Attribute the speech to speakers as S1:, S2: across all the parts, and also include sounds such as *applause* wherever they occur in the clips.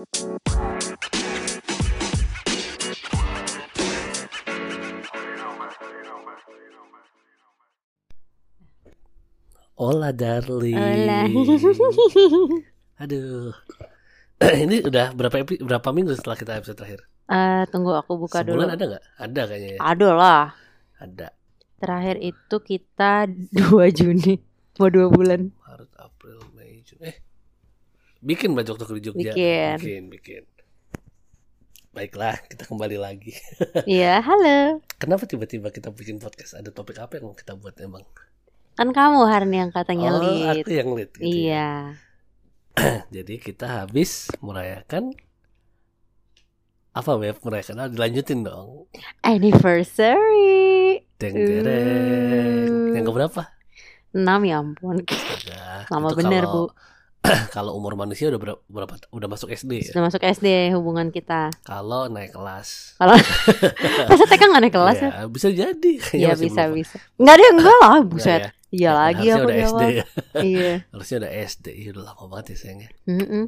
S1: Hola darling.
S2: Hola. *laughs*
S1: Aduh. *clears throat* Ini udah berapa epi- berapa minggu setelah kita episode terakhir?
S2: Eh, tunggu aku buka dulu.
S1: Sebulan ada nggak? Ada kayaknya ya.
S2: Ada lah.
S1: Ada.
S2: Terakhir itu kita *laughs* 2 Juni. Mau dua bulan.
S1: Maret, April, Mei, Juni. Eh. Bikin baju waktu di Jogja.
S2: Bikin.
S1: Bikin, bikin. Baiklah, kita kembali lagi. *laughs*
S2: Iya, halo.
S1: Kenapa tiba-tiba kita bikin podcast? Ada topik apa yang mau kita buat emang?
S2: Kan kamu Harni yang katanya
S1: oh,
S2: lead.
S1: aku yang lead. gitu ya.
S2: Iya. *clears throat*
S1: Jadi kita habis merayakan apa web merayakan? Ah, dilanjutin dong.
S2: Anniversary.
S1: Deng dereng.
S2: Uh.
S1: Yang keberapa?
S2: 6 ya ampun.
S1: Udah.
S2: Lama bener,
S1: kalau- *clears throat* kalau umur manusia udah berapa, berapa udah masuk SD ya?
S2: Sudah masuk SD hubungan kita.
S1: Kalau naik kelas.
S2: Kalau *laughs* masa TK nggak naik kelas ya?
S1: ya, bisa jadi. *laughs*
S2: Iya bisa
S1: belum.
S2: bisa. Enggak ada enggak lah,
S1: Enggak
S2: buset.
S1: ya?
S2: Iya
S1: Ya,
S2: lagi
S1: harusnya
S2: aku
S1: udah SD ya. *laughs*
S2: Iya.
S1: Harusnya udah SD. Iya udah lama banget ya sayangnya.
S2: Mm-mm.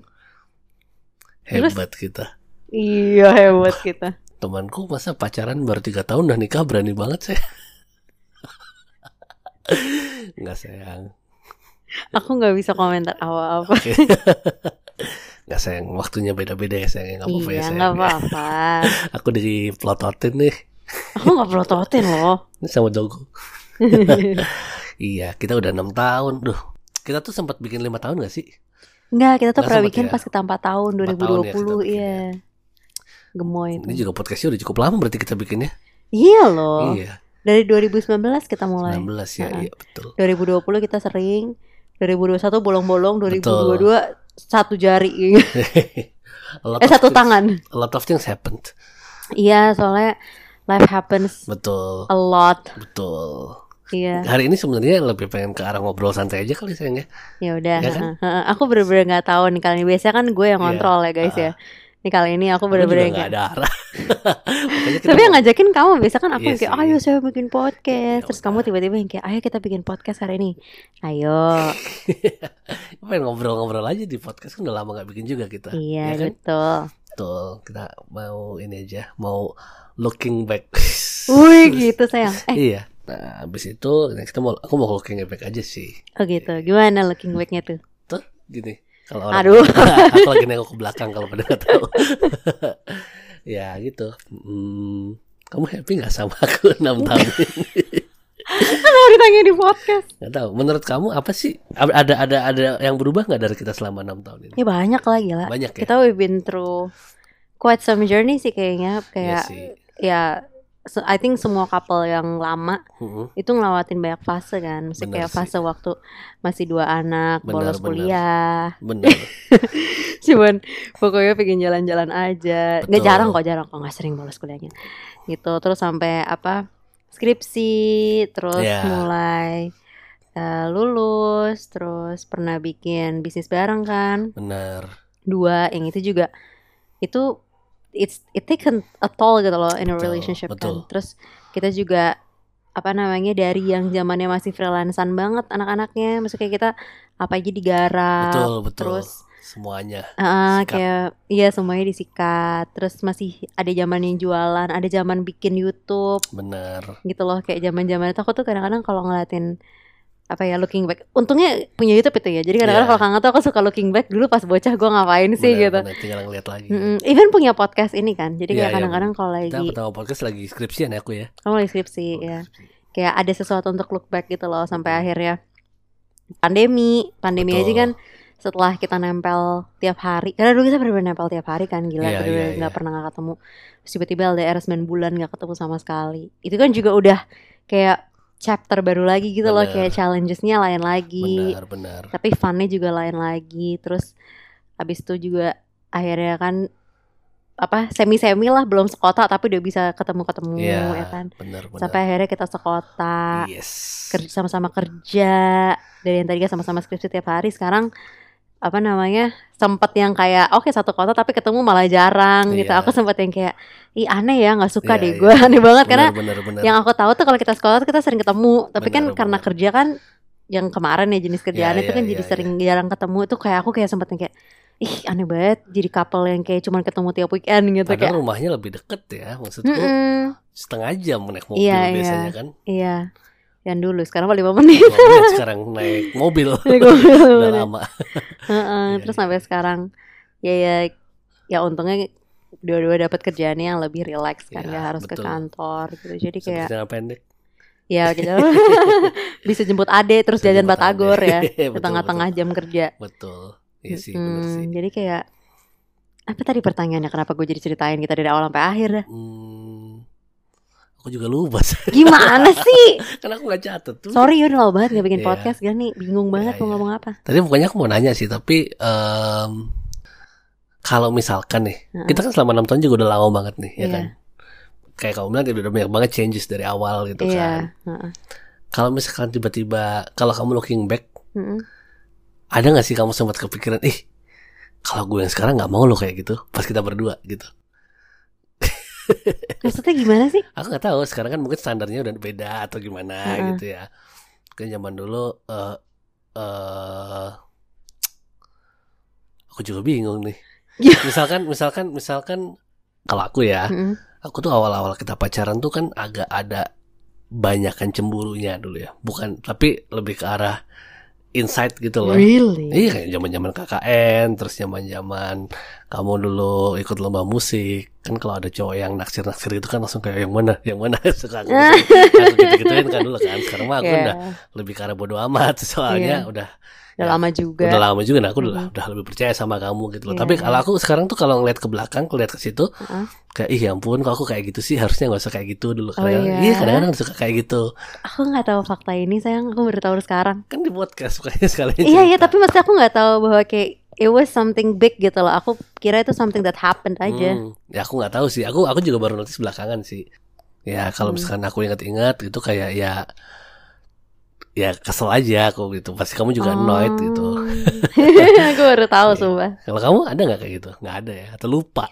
S1: Hebat kita.
S2: Iya hebat kita.
S1: Temanku masa pacaran baru tiga tahun udah nikah berani banget saya. Enggak sayang.
S2: Aku nggak bisa komentar apa-apa.
S1: Oke. *laughs* Nggak sayang, waktunya beda-beda ya sayang. Nggak apa-apa ya
S2: Iya
S1: sayang.
S2: nggak apa-apa. *laughs*
S1: Aku dipelototin nih.
S2: Aku nggak pelototin loh. *laughs*
S1: Ini sama Dogo. Iya, kita udah enam tahun. Duh, kita tuh sempat bikin lima tahun gak sih?
S2: Enggak, kita tuh pernah bikin
S1: ya?
S2: pas kita 4 tahun
S1: Empat tahun ya
S2: 2020
S1: bikin
S2: iya. Gemoy itu.
S1: Ini juga podcastnya udah cukup lama berarti kita bikinnya.
S2: Iya loh.
S1: Iya,
S2: Dari 2019 kita mulai.
S1: 19 ya,
S2: Heeh.
S1: iya betul.
S2: 2020 kita sering. 2021 bolong-bolong,
S1: Betul.
S2: 2022 satu jari. *laughs* Eh satu
S1: things-
S2: tangan.
S1: A lot of things happened.
S2: Iya, soalnya life happens
S1: Betul,
S2: a lot.
S1: betul.
S2: Iya.
S1: Hari ini sebenarnya lebih pengen ke arah ngobrol santai aja kali sayangnya.
S2: Ya udah.
S1: Ya kan? *laughs*
S2: Aku bener-bener nggak tahu nih kali ini. Biasanya kan gue yang
S1: Iya,
S2: kontrol ya guys ya. Ini kali ini aku bener-bener kayak
S1: ada arah. *laughs*
S2: Tapi yang ngajakin kamu biasa kan aku
S1: Iya
S2: yang kayak ayo saya bikin podcast.
S1: Ya
S2: Terus kamu tiba-tiba yang kayak ayo kita bikin podcast hari ini. Ayo. *laughs*
S1: pengen ngobrol-ngobrol aja di podcast kan udah lama nggak bikin juga kita.
S2: iya
S1: Ya kan?
S2: betul.
S1: Betul. Kita mau ini aja, mau looking back. *laughs*
S2: Wih gitu sayang. Eh
S1: Iya. Nah, habis itu kita mau aku mau looking back aja sih.
S2: oh gitu. Gimana looking backnya tuh?
S1: Tuh, gini. Kalau orang
S2: Aduh. *laughs*
S1: aku lagi *laughs* nengok ke belakang kalau pada nggak tahu. *laughs* ya gitu. Hmm, kamu happy nggak sama aku 6 tahun ini?
S2: Kenapa ditanya di podcast?
S1: Nggak tahu. Menurut kamu apa sih? Ada ada ada yang berubah nggak dari kita selama 6 tahun ini?
S2: Ya banyak lah gila.
S1: Banyak ya.
S2: Kita we've been through quite some journey sih kayaknya.
S1: Iya
S2: Kayak
S1: sih.
S2: ya I think semua couple yang lama
S1: Mm-mm.
S2: itu ngelewatin banyak fase kan.
S1: Benar
S2: kayak
S1: sih.
S2: fase waktu masih dua anak,
S1: Benar,
S2: bolos
S1: benar.
S2: kuliah.
S1: Bener. *laughs*
S2: Cuman pokoknya pengen jalan-jalan aja. Nggak jarang kok, jarang kok nggak sering bolos kuliahnya. Gitu. Terus sampai apa? Skripsi, terus
S1: Ya.
S2: mulai eh, lulus, terus pernah bikin bisnis bareng kan.
S1: Bener.
S2: Dua, yang itu juga itu it's it taken a toll gitu loh in a
S1: Betul,
S2: relationship
S1: betul.
S2: kan. Terus kita juga apa namanya dari yang zamannya masih freelancean banget anak-anaknya, maksudnya kayak kita apa aja digarap,
S1: Betul, betul.
S2: terus
S1: Semuanya.
S2: Ah,
S1: Sikat.
S2: kayak iya semuanya disikat. Terus masih ada zaman yang jualan, ada zaman bikin YouTube
S1: Bener.
S2: gitu loh. Kayak zaman-zaman itu aku tuh kadang-kadang kalau ngeliatin apa ya looking back. Untungnya punya YouTube itu ya. Jadi kadang-kadang
S1: Iya.
S2: kalau kangen tuh aku suka looking back dulu pas bocah gue ngapain sih
S1: Bener,
S2: gitu.
S1: bener. Tinggal ngeliat lagi.
S2: Mm-mm. Even punya podcast ini kan. Jadi
S1: Iya,
S2: kayak
S1: iya,
S2: kadang-kadang kalau
S1: Kita
S2: lagi
S1: pertama podcast lagi skripsian ya aku ya.
S2: kamu lagi skripsi ya. Kayak ada sesuatu untuk look back gitu loh sampai akhirnya pandemi. Pandemi aja
S1: Betul.
S2: kan setelah kita nempel tiap hari karena dulu kita bener-bener nempel tiap hari kan gila
S1: Iya,
S2: bener-bener
S1: iya,
S2: nggak
S1: iya.
S2: pernah nggak ketemu Terus tiba-tiba LDR 9 bulan nggak ketemu sama sekali itu kan juga udah kayak chapter baru lagi gitu loh
S1: Bener.
S2: kayak challengesnya lain lagi
S1: Benar, benar.
S2: tapi funnya juga lain lagi terus abis itu juga akhirnya kan apa semi semi lah belum sekota tapi udah bisa ketemu ketemu
S1: Iya,
S2: ya kan
S1: benar, benar.
S2: sampai akhirnya kita sekota
S1: Yes.
S2: kerja sama-sama kerja dari yang tadinya sama-sama skripsi tiap hari sekarang apa namanya sempet yang kayak oke satu kota tapi ketemu malah jarang gitu
S1: Iya.
S2: aku sempet yang kayak ih aneh ya nggak suka
S1: Iya,
S2: deh
S1: iya.
S2: gue *laughs* aneh banget karena
S1: benar, benar, benar.
S2: yang aku tahu tuh kalau kita sekolah tuh kita sering ketemu tapi kan
S1: Benar,
S2: karena kerja kan yang kemarin ya jenis kerjaan
S1: Iya,
S2: itu kan
S1: iya,
S2: jadi
S1: iya,
S2: sering jarang ketemu itu kayak aku kayak sempet yang kayak ih aneh banget jadi couple yang kayak cuman ketemu tiap weekend gitu
S1: Padahal
S2: kayak
S1: rumahnya lebih deket ya maksudku
S2: Mm-mm.
S1: setengah jam naik mobil
S2: Iya, iya.
S1: biasanya kan.
S2: iya yang dulu sekarang paling lima menit
S1: lihat sekarang naik mobil *laughs*
S2: Naik mobil,
S1: udah
S2: bener.
S1: lama.
S2: Heeh,
S1: Iya,
S2: terus
S1: iya.
S2: sampai sekarang ya ya ya untungnya dua-dua dapat kerjaannya yang lebih rileks kan
S1: Ya,
S2: harus ke
S1: betul.
S2: kantor gitu jadi
S1: Seperti
S2: kayak
S1: jangka pendek.
S2: ya gitu *laughs* bisa jemput ade terus
S1: Bisa
S2: jajan
S1: jemput
S2: batagor
S1: ade.
S2: ya *laughs* di tengah-tengah jam kerja
S1: Betul. Iya sih, bener
S2: Mm,
S1: sih.
S2: jadi kayak apa tadi pertanyaannya kenapa gue jadi ceritain kita dari awal sampai akhir dah
S1: Hmm, aku juga lupa. *laughs*
S2: gimana sih
S1: Karena aku gak catet tuh.
S2: sorry udah lama banget nggak bikin
S1: Iya.
S2: podcast gak nih bingung banget
S1: Iya,
S2: mau
S1: iya.
S2: ngomong apa
S1: Tadi pokoknya aku mau nanya sih, tapi em, kalau misalkan nih,
S2: Heeh.
S1: kita kan selama enam tahun juga udah lama banget nih, ya
S2: Iya.
S1: kan? Kayak kamu bilang udah banyak banget changes dari awal gitu kan.
S2: iya heeh.
S1: Kalau misalkan tiba-tiba, kalau kamu looking back,
S2: Mm-mm.
S1: ada nggak sih kamu sempat kepikiran, ih, kalau gue yang sekarang nggak mau lo kayak gitu, pas kita berdua gitu.
S2: Maksudnya gimana sih
S1: Aku nggak tahu, sekarang kan mungkin standarnya udah beda atau gimana
S2: Heeh.
S1: gitu ya. Kan zaman dulu, eh, eh, aku juga bingung nih.
S2: Ya.
S1: misalkan, misalkan, misalkan, kalau aku ya,
S2: Mm-mm.
S1: aku tuh awal-awal kita pacaran tuh kan agak ada banyakan cemburunya dulu ya, bukan, tapi lebih ke arah insight gitu loh.
S2: really
S1: Iya kayak zaman-zaman KKN, terus zaman-zaman kamu dulu ikut lomba musik. Kan kalau ada cowok yang naksir-naksir itu kan langsung kayak yang mana, yang mana *laughs* suka gitu. aku gitu-gituin kan dulu kan. Sekarang mah aku *laughs*
S2: Iya.
S1: udah lebih arah bodo amat *laughs* soalnya
S2: Iya.
S1: udah
S2: udah
S1: ya,
S2: lama juga
S1: udah lama juga nah aku udah, udah lebih percaya sama kamu gitu loh.
S2: Iya,
S1: Tapi
S2: iya.
S1: kalau aku sekarang tuh kalau ngeliat ke belakang, ngeliat ke situ
S2: Heeh.
S1: kayak ih ya ampun kok aku kayak gitu sih harusnya nggak usah kayak gitu dulu
S2: Oh,
S1: kadang
S2: iya?
S1: iya kadang-kadang suka kayak gitu
S2: aku nggak tahu fakta ini sayang aku baru tahu sekarang
S1: kan di podcast sukanya sekalian
S2: iya iya tapi maksudnya aku nggak tahu bahwa kayak it was something big gitu loh aku kira itu something that happened aja
S1: Hmm, ya aku nggak tahu sih. Aku aku juga baru notice belakangan sih. Ya kalau
S2: Hmm.
S1: misalkan aku ingat-ingat itu kayak ya ya kesel aja aku gitu. Pasti kamu juga annoyed gitu.
S2: Oh. *laughs* aku baru tahu
S1: Iya.
S2: sumpah
S1: Kalau kamu ada nggak kayak gitu? Nggak ada ya? Atau lupa?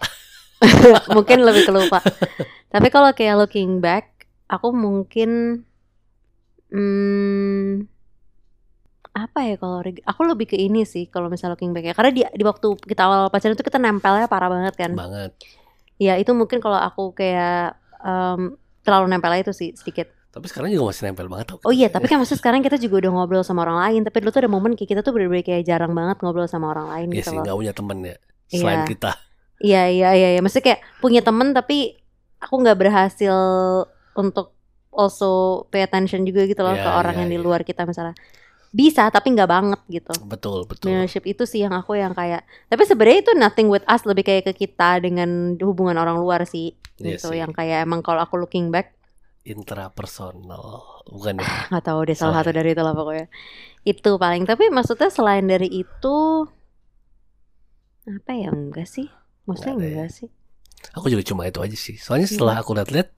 S1: *laughs*
S2: mungkin lebih kelupa tapi kalau kayak looking back aku mungkin hmm, apa ya kalau aku lebih ke ini sih kalau misalnya looking back ya karena di di waktu kita awal pacaran itu kita nempelnya parah banget kan
S1: Banget.
S2: ya itu mungkin kalau aku kayak em, terlalu nempel itu sih sedikit
S1: Tapi sekarang juga masih nempel banget. tau.
S2: Oh iya, tapi kan maksudnya sekarang kita juga udah ngobrol sama orang lain. Tapi dulu tuh ada momen kayak kita tuh bener-bener kayak jarang banget ngobrol sama orang lain
S1: Iya
S2: gitu
S1: sih
S2: loh.
S1: nggak punya temen ya. Selain
S2: Iya.
S1: kita.
S2: Iya iya iya, iya. maksudnya kayak punya temen tapi aku nggak berhasil untuk also pay attention juga gitu loh
S1: Iya,
S2: ke orang
S1: iya,
S2: yang di
S1: iya.
S2: luar kita misalnya. Bisa tapi nggak banget gitu.
S1: Betul betul.
S2: Relationship itu sih yang aku yang kayak. Tapi sebenarnya itu nothing with us lebih kayak ke kita dengan hubungan orang luar sih.
S1: Iya
S2: gitu
S1: sih.
S2: yang kayak emang kalau aku looking back
S1: Intrapersonal bukan ya?
S2: nggak tahu deh salah satu dari itu lah pokoknya itu paling tapi maksudnya selain dari itu apa ya enggak sih maksudnya
S1: Nggak ada ya.
S2: enggak sih
S1: Aku juga cuma itu aja sih. Soalnya
S2: Iya.
S1: setelah aku lihat-lihat,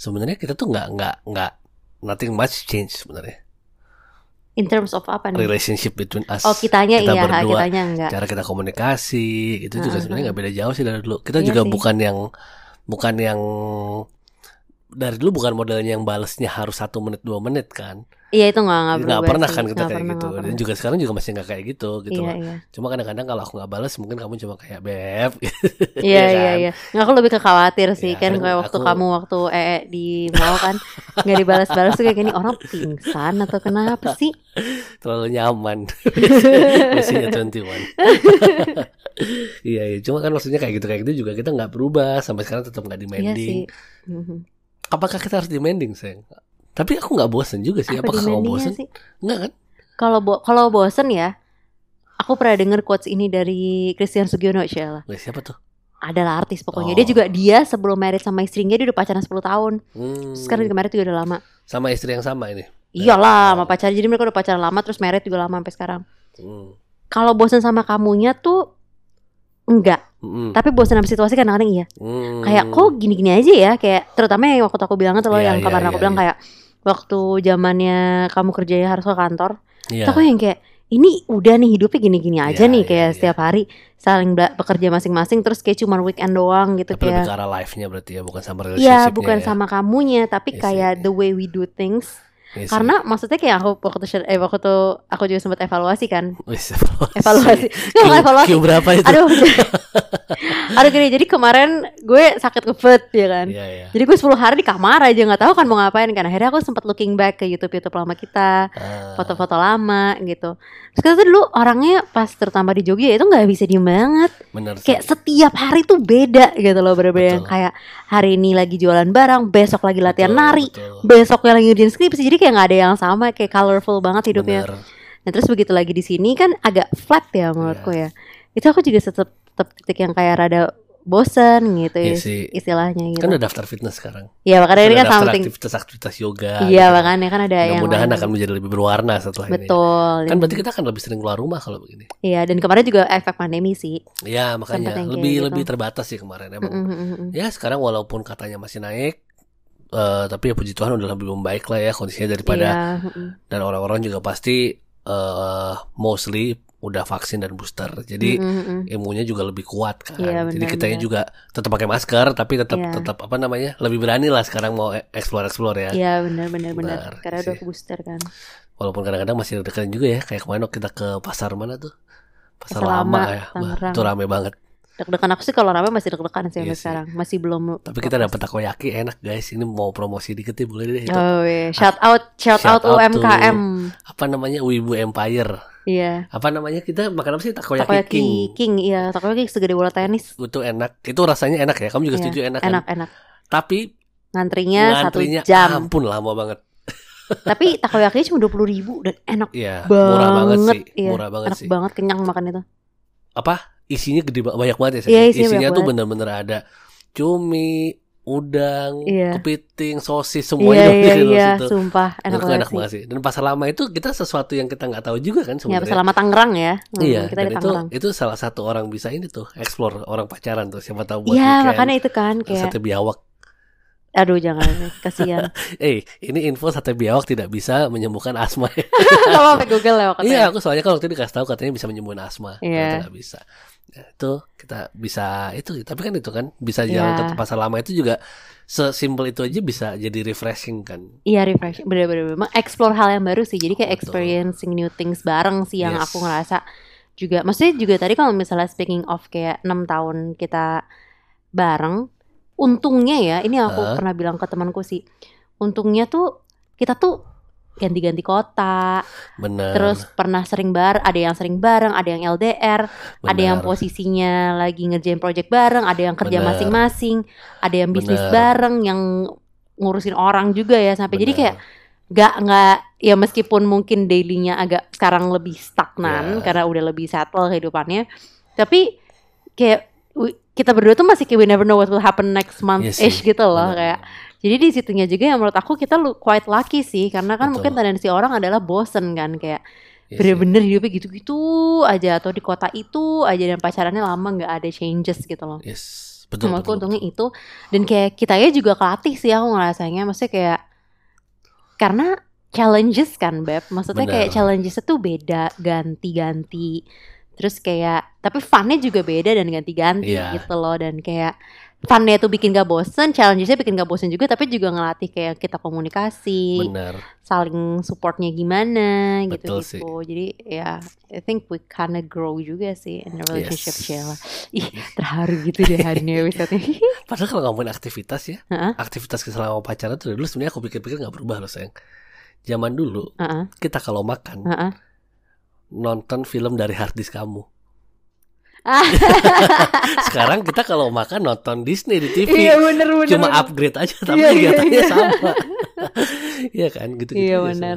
S1: sebenarnya kita tuh nggak nggak nggak nothing much change sebenarnya.
S2: in terms of apa nih
S1: Relationship between us.
S2: oh kitanya
S1: kita
S2: iya
S1: berdua,
S2: kitanya enggak
S1: cara kita komunikasi itu juga
S2: Heeh,
S1: sebenarnya nggak beda jauh sih dari dulu. Kita
S2: Iya
S1: juga
S2: sih.
S1: bukan yang bukan yang dari dulu bukan modelnya yang balesnya harus satu menit dua menit kan?
S2: Iya itu enggak
S1: nggak
S2: berubah
S1: pernah kan kita
S2: Nggak
S1: kayak
S2: pernah,
S1: gitu.
S2: nggak
S1: dan juga sekarang juga masih nggak kayak gitu. Gitu
S2: iya iya.
S1: cuma kadang-kadang kalau aku nggak bales mungkin kamu cuma kayak beb.
S2: Iya *laughs*
S1: Iya
S2: iya
S1: kan?
S2: iya. Nggak, aku lebih ke khawatir sih.
S1: Iya,
S2: kan kayak waktu
S1: aku-
S2: kamu waktu ee di mall kan nggak dibalas-balas tuh kayak gini orang pingsan atau kenapa sih?
S1: Terlalu nyaman. *laughs* 21 *laughs* iya iya. Cuma kan maksudnya kayak gitu kayak gitu juga kita nggak berubah. Sampai sekarang tetap nggak
S2: iya
S1: demanding.
S2: sih. Mhm.
S1: Apakah kita harus demanding sayang tapi aku nggak bosen juga sih
S2: apa
S1: apakah kamu bosen
S2: sih
S1: nggak kan
S2: kalau bo kalau bosen ya aku pernah denger quotes ini dari Christian Sugiono Sheila
S1: siapa tuh
S2: adalah artis pokoknya.
S1: Oh.
S2: Dia juga dia sebelum married sama istrinya dia udah pacaran 10 tahun.
S1: Hmm,
S2: Sekarang juga married juga udah lama.
S1: sama istri yang sama ini
S2: Iyalah, sama
S1: Oh.
S2: pacar. Jadi mereka udah pacaran lama terus married juga lama sampai sekarang.
S1: Hmm.
S2: Kalau bosan sama kamunya tuh enggak,
S1: Hmm.
S2: tapi bosan sama situasi kadang-kadang iya.
S1: Hmm.
S2: Kayak kok gini-gini aja ya, kayak terutama yang waktu aku bilang tuh loh
S1: Iya,
S2: yang
S1: iya,
S2: kemarin aku
S1: iya,
S2: bilang
S1: iya.
S2: kayak waktu zamannya kamu kerjanya harus ke kantor.
S1: Iya.
S2: Terus aku yang kayak ini udah nih hidupnya gini-gini aja
S1: Iya,
S2: nih
S1: iya,
S2: kayak
S1: iya.
S2: setiap hari saling bekerja masing-masing terus kayak cuma weekend doang gitu
S1: Tapi lebih
S2: kayak
S1: ke arah life-nya berarti ya, bukan sama
S2: Iya,
S1: relationship-nya
S2: bukan
S1: ya.
S2: sama kamunya, tapi
S1: Iya
S2: kayak
S1: sih.
S2: the way we do things.
S1: Iya sih.
S2: Karena maksudnya kayak aku waktu share- eh waktu tuh aku juga sempat evaluasi kan.
S1: Wis, evaluasi.
S2: Evaluasi.
S1: Q,
S2: Nggak, nggak evaluasi.
S1: Q berapa itu?
S2: Aduh. Aduh gini, jadi kemarin gue sakit ngebet ya kan.
S1: Iya, iya.
S2: Jadi gue 10 hari di kamar aja nggak tahu kan mau ngapain kan. Akhirnya aku sempat looking back ke YouTube YouTube lama kita,
S1: Ah,
S2: foto-foto lama gitu. Terus kita tuh dulu orangnya pas terutama di Jogja itu nggak bisa diem banget.
S1: bener sih.
S2: Kayak setiap hari tuh beda gitu loh bener-bener yang kayak hari ini lagi jualan barang, besok lagi latihan
S1: Betul,
S2: nari,
S1: betul.
S2: besoknya lagi ngerjain skripsi. Jadi kayak nggak ada yang sama, kayak colorful banget hidupnya.
S1: Bener.
S2: Nah terus begitu lagi di sini kan agak flat ya menurutku ya. Itu aku juga tetap tetap titik yang kayak rada bosen gitu
S1: Iya
S2: ya,
S1: sih.
S2: istilahnya gitu.
S1: Kan udah daftar fitness sekarang.
S2: Iya makanya ini kan something.
S1: aktivitas-aktivitas yoga.
S2: Iya
S1: gitu.
S2: makanya kan ada yang
S1: Mudah-mudahan
S2: lain.
S1: akan menjadi lebih berwarna setelah ini.
S2: betul.
S1: Kan berarti kita akan lebih sering keluar rumah kalau begini.
S2: Iya dan kemarin juga efek pandemi sih.
S1: Ya makanya lebih
S2: gitu.
S1: lebih terbatas sih kemarin emang.
S2: Mm, mm, mm, mm.
S1: Ya sekarang walaupun katanya masih naik, eh, tapi ya puji Tuhan udah lebih membaik lah ya kondisinya daripada
S2: Iya, mm, mm.
S1: dan orang-orang juga pasti eh mostly udah vaksin dan booster. Jadi
S2: Mm, mm, mm.
S1: ilmunya juga lebih kuat kan.
S2: Iya,
S1: Jadi
S2: benar,
S1: kitanya
S2: benar.
S1: juga tetap pakai masker tapi tetap
S2: Iya.
S1: tetap apa namanya? lebih berani lah sekarang mau explore explore ya.
S2: Iya benar benar benar.
S1: Benar,
S2: Karena
S1: sih.
S2: udah booster kan.
S1: Walaupun kadang-kadang masih deketin juga ya. Kayak kemarin kita ke pasar mana tuh? Pasar,
S2: Pasar
S1: lama,
S2: Lama,
S1: ya.
S2: Tangerang.
S1: itu rame banget.
S2: Deg-degan aku sih kalau rame masih deg-degan sih
S1: Iya
S2: sampai
S1: sih.
S2: sekarang. Masih belum.
S1: Tapi kita dapat takoyaki enak guys. Ini mau promosi dikit ya boleh deh itu.
S2: Oh iya, shout out shout,
S1: Shout
S2: out
S1: out
S2: UMKM.
S1: Apa namanya? Wibu Empire.
S2: Iya.
S1: Apa namanya? Kita makan apa sih? Takoyaki,
S2: Takoyaki
S1: King.
S2: King. iya, takoyaki segede bola tenis.
S1: Itu enak. Itu rasanya enak ya. Kamu juga
S2: Iya,
S1: setuju enak kan?
S2: Enak enak.
S1: Tapi
S2: Ngantrinya satu
S1: ngantrinya
S2: jam.
S1: ampun lama banget. *laughs*
S2: Tapi takoyaki cuma dua puluh ribu dan enak
S1: Iya,
S2: banget.
S1: murah banget sih.
S2: Iya,
S1: Murah banget
S2: enak
S1: sih.
S2: banget kenyang makan itu.
S1: Apa? Isinya gede ba- banyak banget ya. Shay?
S2: Iya, isinya
S1: isinya tuh bener-bener ada cumi, udang,
S2: Iya.
S1: kepiting, sosis
S2: Iya
S1: semuanya
S2: iya
S1: di dalam *laughs*
S2: iya,
S1: situ.
S2: sumpah enak banget
S1: enak
S2: sih.
S1: banget sih. Dan pasar lama itu kita sesuatu yang kita nggak tahu juga kan
S2: Ya,
S1: sebenarnya.
S2: selama Tangerang ya. Hmm,
S1: Iya,
S2: kita
S1: dan
S2: di
S1: itu
S2: Tangerang.
S1: itu salah satu orang bisa ini tuh explore orang pacaran tuh siapa tahu buat
S2: Iya,
S1: weekend.
S2: makanya itu kan kayak
S1: sate biawak.
S2: aduh jangan *laughs* kasihan. *laughs*
S1: Eh, ini info sate biawak tidak bisa menyembuhkan asma.
S2: Kalau pakai Google ya waktu
S1: Iya, aku soalnya kalau waktu itu dikasih tahu katanya bisa menyembuhkan asma.
S2: Iya.
S1: Ternyata nggak bisa. Itu kita bisa itu, tapi kan itu kan bisa
S2: Iya.
S1: jalan ke pasar lama itu juga sesimpel itu aja bisa jadi refreshing kan.
S2: Iya refresh, bener-bener explore hal yang baru sih. Jadi kayak experiencing new things bareng sih yang
S1: Yes.
S2: aku ngerasa juga. Maksudnya juga tadi kalau misalnya speaking of kayak enam tahun kita bareng, untungnya ya, ini aku
S1: Hah?
S2: pernah bilang ke temanku sih. Untungnya tuh kita tuh ganti-ganti kota,
S1: Bener.
S2: terus pernah sering bar, ada yang sering bareng, ada yang LDR, ada yang
S1: bener.
S2: posisinya lagi ngerjain project bareng, ada yang kerja
S1: Bener.
S2: masing-masing, ada yang bisnis
S1: Bener.
S2: bareng, yang ngurusin orang juga ya sampai jadi
S1: Bener.
S2: kayak nggak nggak ya meskipun mungkin dailynya agak sekarang lebih stagnan karena udah lebih settle kehidupannya, tapi kayak kita berdua tuh masih kayak we never know what will happen next month
S1: Iya sih,
S2: ish gitu loh
S1: bener.
S2: kayak jadi di situnya juga yang menurut aku kita quite lucky sih karena kan
S1: Betul.
S2: mungkin tendensi orang adalah bosen kan kayak
S1: Iya sih.
S2: bener-bener hidupnya gitu-gitu aja atau di kota itu aja dan pacarannya lama nggak ada changes gitu loh.
S1: Yes. Betul,
S2: Menurutku
S1: betul,
S2: untungnya itu dan kayak kita ya juga kelatih sih aku ngerasanya maksudnya kayak karena challenges kan beb maksudnya
S1: Bener.
S2: kayak challenges itu beda ganti-ganti terus kayak tapi funnya juga beda dan ganti-ganti
S1: Iya.
S2: gitu loh dan kayak funnya itu bikin gak bosen challengesnya bikin gak bosen juga tapi juga ngelatih kayak kita komunikasi
S1: Bener.
S2: saling supportnya gimana gitu
S1: Betul
S2: gitu jadi ya I think we kinda grow juga sih in a relationship
S1: Yes.
S2: Sheila ih terharu gitu deh hari ini episode *laughs*
S1: Padahal kalau ngomongin aktivitas ya,
S2: Heeh.
S1: aktivitas selama pacaran tuh dulu sebenarnya aku pikir-pikir nggak berubah loh sayang. Zaman dulu
S2: Heeh,
S1: kita kalau makan
S2: heeh.
S1: nonton film dari hard disk kamu. *laughs* Sekarang kita kalau makan nonton Disney di TV.
S2: Iya bener bener.
S1: Cuma
S2: bener.
S1: upgrade aja tapi
S2: Iya, iya,
S1: kegiatannya
S2: iya.
S1: sama. *laughs* Iya kan gitu gitu.
S2: Iya, benar.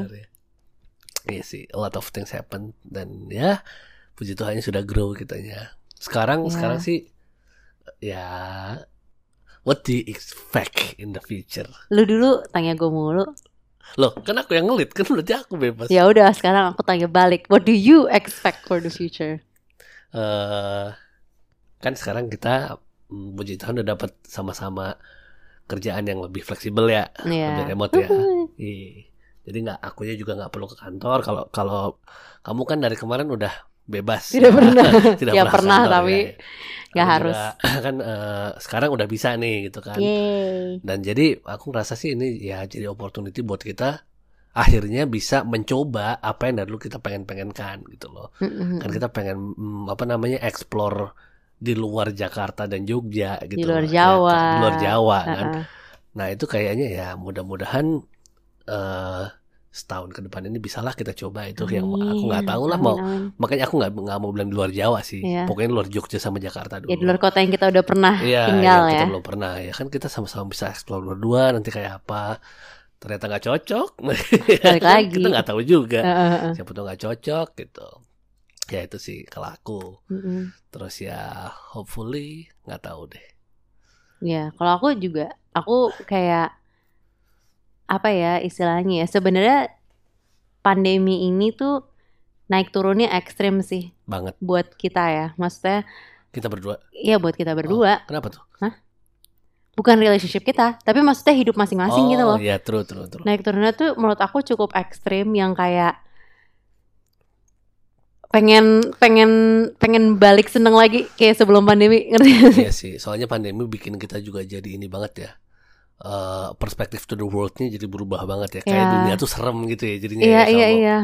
S1: Iya sih, a lot of things happen dan ya puji Tuhan sudah grow kitanya. Sekarang
S2: Iya.
S1: sekarang sih ya what do you expect in the future?
S2: Lu dulu tanya gue mulu.
S1: Loh, kan aku yang ngelit, kan berarti aku bebas.
S2: Ya udah sekarang aku tanya balik. What do you expect for the future?
S1: Eh kan sekarang kita mm, puji Tuhan udah dapat sama-sama kerjaan yang lebih fleksibel ya,
S2: Iya.
S1: lebih remote ya. Iya. Jadi nggak akunya juga nggak perlu ke kantor. Kalau kalau kamu kan dari kemarin udah bebas.
S2: Tidak *laughs* pernah.
S1: Tidak
S2: Ya,
S1: pernah,
S2: pernah,
S1: kantor,
S2: tapi
S1: ya.
S2: nggak harus.
S1: juga, *laughs* kan eh, sekarang udah bisa nih gitu kan.
S2: Yeay.
S1: Dan jadi aku ngerasa sih ini ya jadi opportunity buat kita akhirnya bisa mencoba apa yang dari dulu kita pengen-pengenkan gitu loh.
S2: Mm-mm.
S1: Kan kita pengen mm, apa namanya explore di luar Jakarta dan Jogja gitu.
S2: luar
S1: loh.
S2: Jawa.
S1: Ya, di luar Jawa kan.
S2: Heeh.
S1: Nah, itu kayaknya ya mudah-mudahan eh setahun ke depan ini bisalah kita coba itu yang aku nggak tahu lah
S2: amin,
S1: mau
S2: amin.
S1: makanya aku nggak nggak mau bilang di luar Jawa sih.
S2: Iya.
S1: Pokoknya luar Jogja sama Jakarta dulu.
S2: Ya di luar kota yang kita udah pernah
S1: Iya,
S2: tinggal
S1: yang kita
S2: ya.
S1: belum pernah ya kan kita sama-sama bisa explore berdua nanti kayak apa ternyata nggak cocok
S2: Balik *laughs* lagi.
S1: kita nggak tahu juga
S2: Heeh, heeh.
S1: siapa tuh nggak cocok gitu ya itu sih kalau aku
S2: Mm-mm.
S1: terus ya hopefully nggak tahu deh
S2: Ya, kalau aku juga, aku kayak apa ya istilahnya ya. Sebenarnya pandemi ini tuh naik turunnya ekstrim sih
S1: banget
S2: buat kita ya. Maksudnya,
S1: kita berdua
S2: ya buat kita berdua,
S1: kenapa tuh
S2: bukan relationship kita, tapi maksudnya hidup masing-masing
S1: oh
S2: gitu loh.
S1: ya true true true
S2: Naik turunnya tuh menurut aku cukup ekstrim yang kayak pengen pengen pengen balik seneng lagi kayak sebelum pandemi ngerti?
S1: Iya sih soalnya pandemi bikin kita juga jadi ini banget ya Eh perspektif to the worldnya jadi berubah banget ya kayak
S2: Ya.
S1: dunia tuh serem gitu ya jadinya
S2: Iya
S1: ya,
S2: iya iya.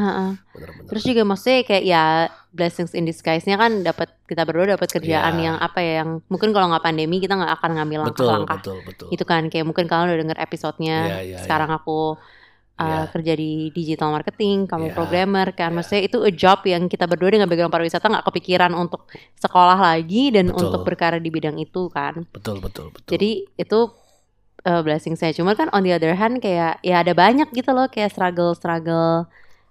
S2: Terus juga maksudnya kayak ya blessings in disguise-nya kan dapat kita berdua dapat kerjaan
S1: Iya.
S2: yang apa ya yang mungkin kalau nggak pandemi kita nggak akan ngambil
S1: betul
S2: langkah-langkah
S1: betul betul
S2: itu kan kayak mungkin kalian udah denger episodenya
S1: Iya, iya,
S2: sekarang aku uh,
S1: Iya.
S2: kerja di digital marketing kamu
S1: Iya,
S2: programmer kan
S1: iya.
S2: maksudnya itu a job yang kita berdua dengan background pariwisata nggak kepikiran untuk sekolah lagi dan
S1: Betul.
S2: untuk berkarir di bidang itu kan
S1: betul betul betul
S2: jadi itu uh, blessing saya cuma kan on the other hand kayak ya ada banyak gitu loh kayak struggle struggle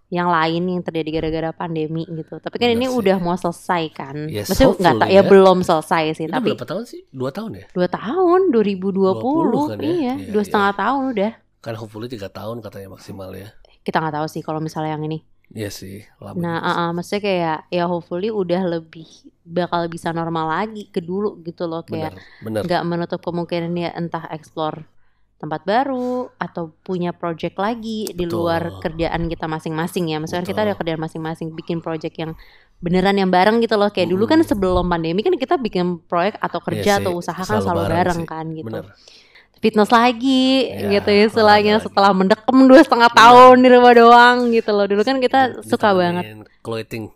S2: yang lain yang terjadi gara-gara pandemi gitu tapi kan
S1: Bener
S2: ini
S1: sih.
S2: udah mau selesai kan
S1: Yes,
S2: maksudnya nggak ta-
S1: hopefully
S2: ya
S1: ya.
S2: belum selesai sih
S1: Ini
S2: tapi
S1: berapa tahun sih? Dua tahun ya?
S2: dua tahun 2020
S1: 20 kan ya?
S2: iya
S1: Iya,
S2: dua
S1: iya.
S2: setengah tahun udah
S1: Kan hopefully tiga tahun katanya maksimal ya.
S2: kita nggak tahu sih kalau misalnya yang ini
S1: Iya sih,
S2: nah uh, uh, maksudnya kayak ya hopefully udah lebih bakal bisa normal lagi ke dulu gitu loh kayak nggak menutup kemungkinan ya entah explore tempat baru atau punya project lagi di
S1: Betul.
S2: luar kerjaan kita masing-masing ya. Maksudnya kita
S1: Betul.
S2: ada kerjaan masing-masing bikin project yang beneran yang bareng gitu loh. Kayak dulu kan sebelum pandemi kan kita bikin proyek atau kerja
S1: Iya
S2: atau usaha kan
S1: selalu
S2: selalu
S1: bareng
S2: bareng
S1: sih.
S2: kan gitu.
S1: Bener.
S2: Fitness lagi
S1: Ya,
S2: gitu ya istilahnya
S1: lagi.
S2: setelah mendekem dua setengah
S1: Bener.
S2: tahun di rumah doang gitu loh. Dulu kan kita suka banget.
S1: Clothing.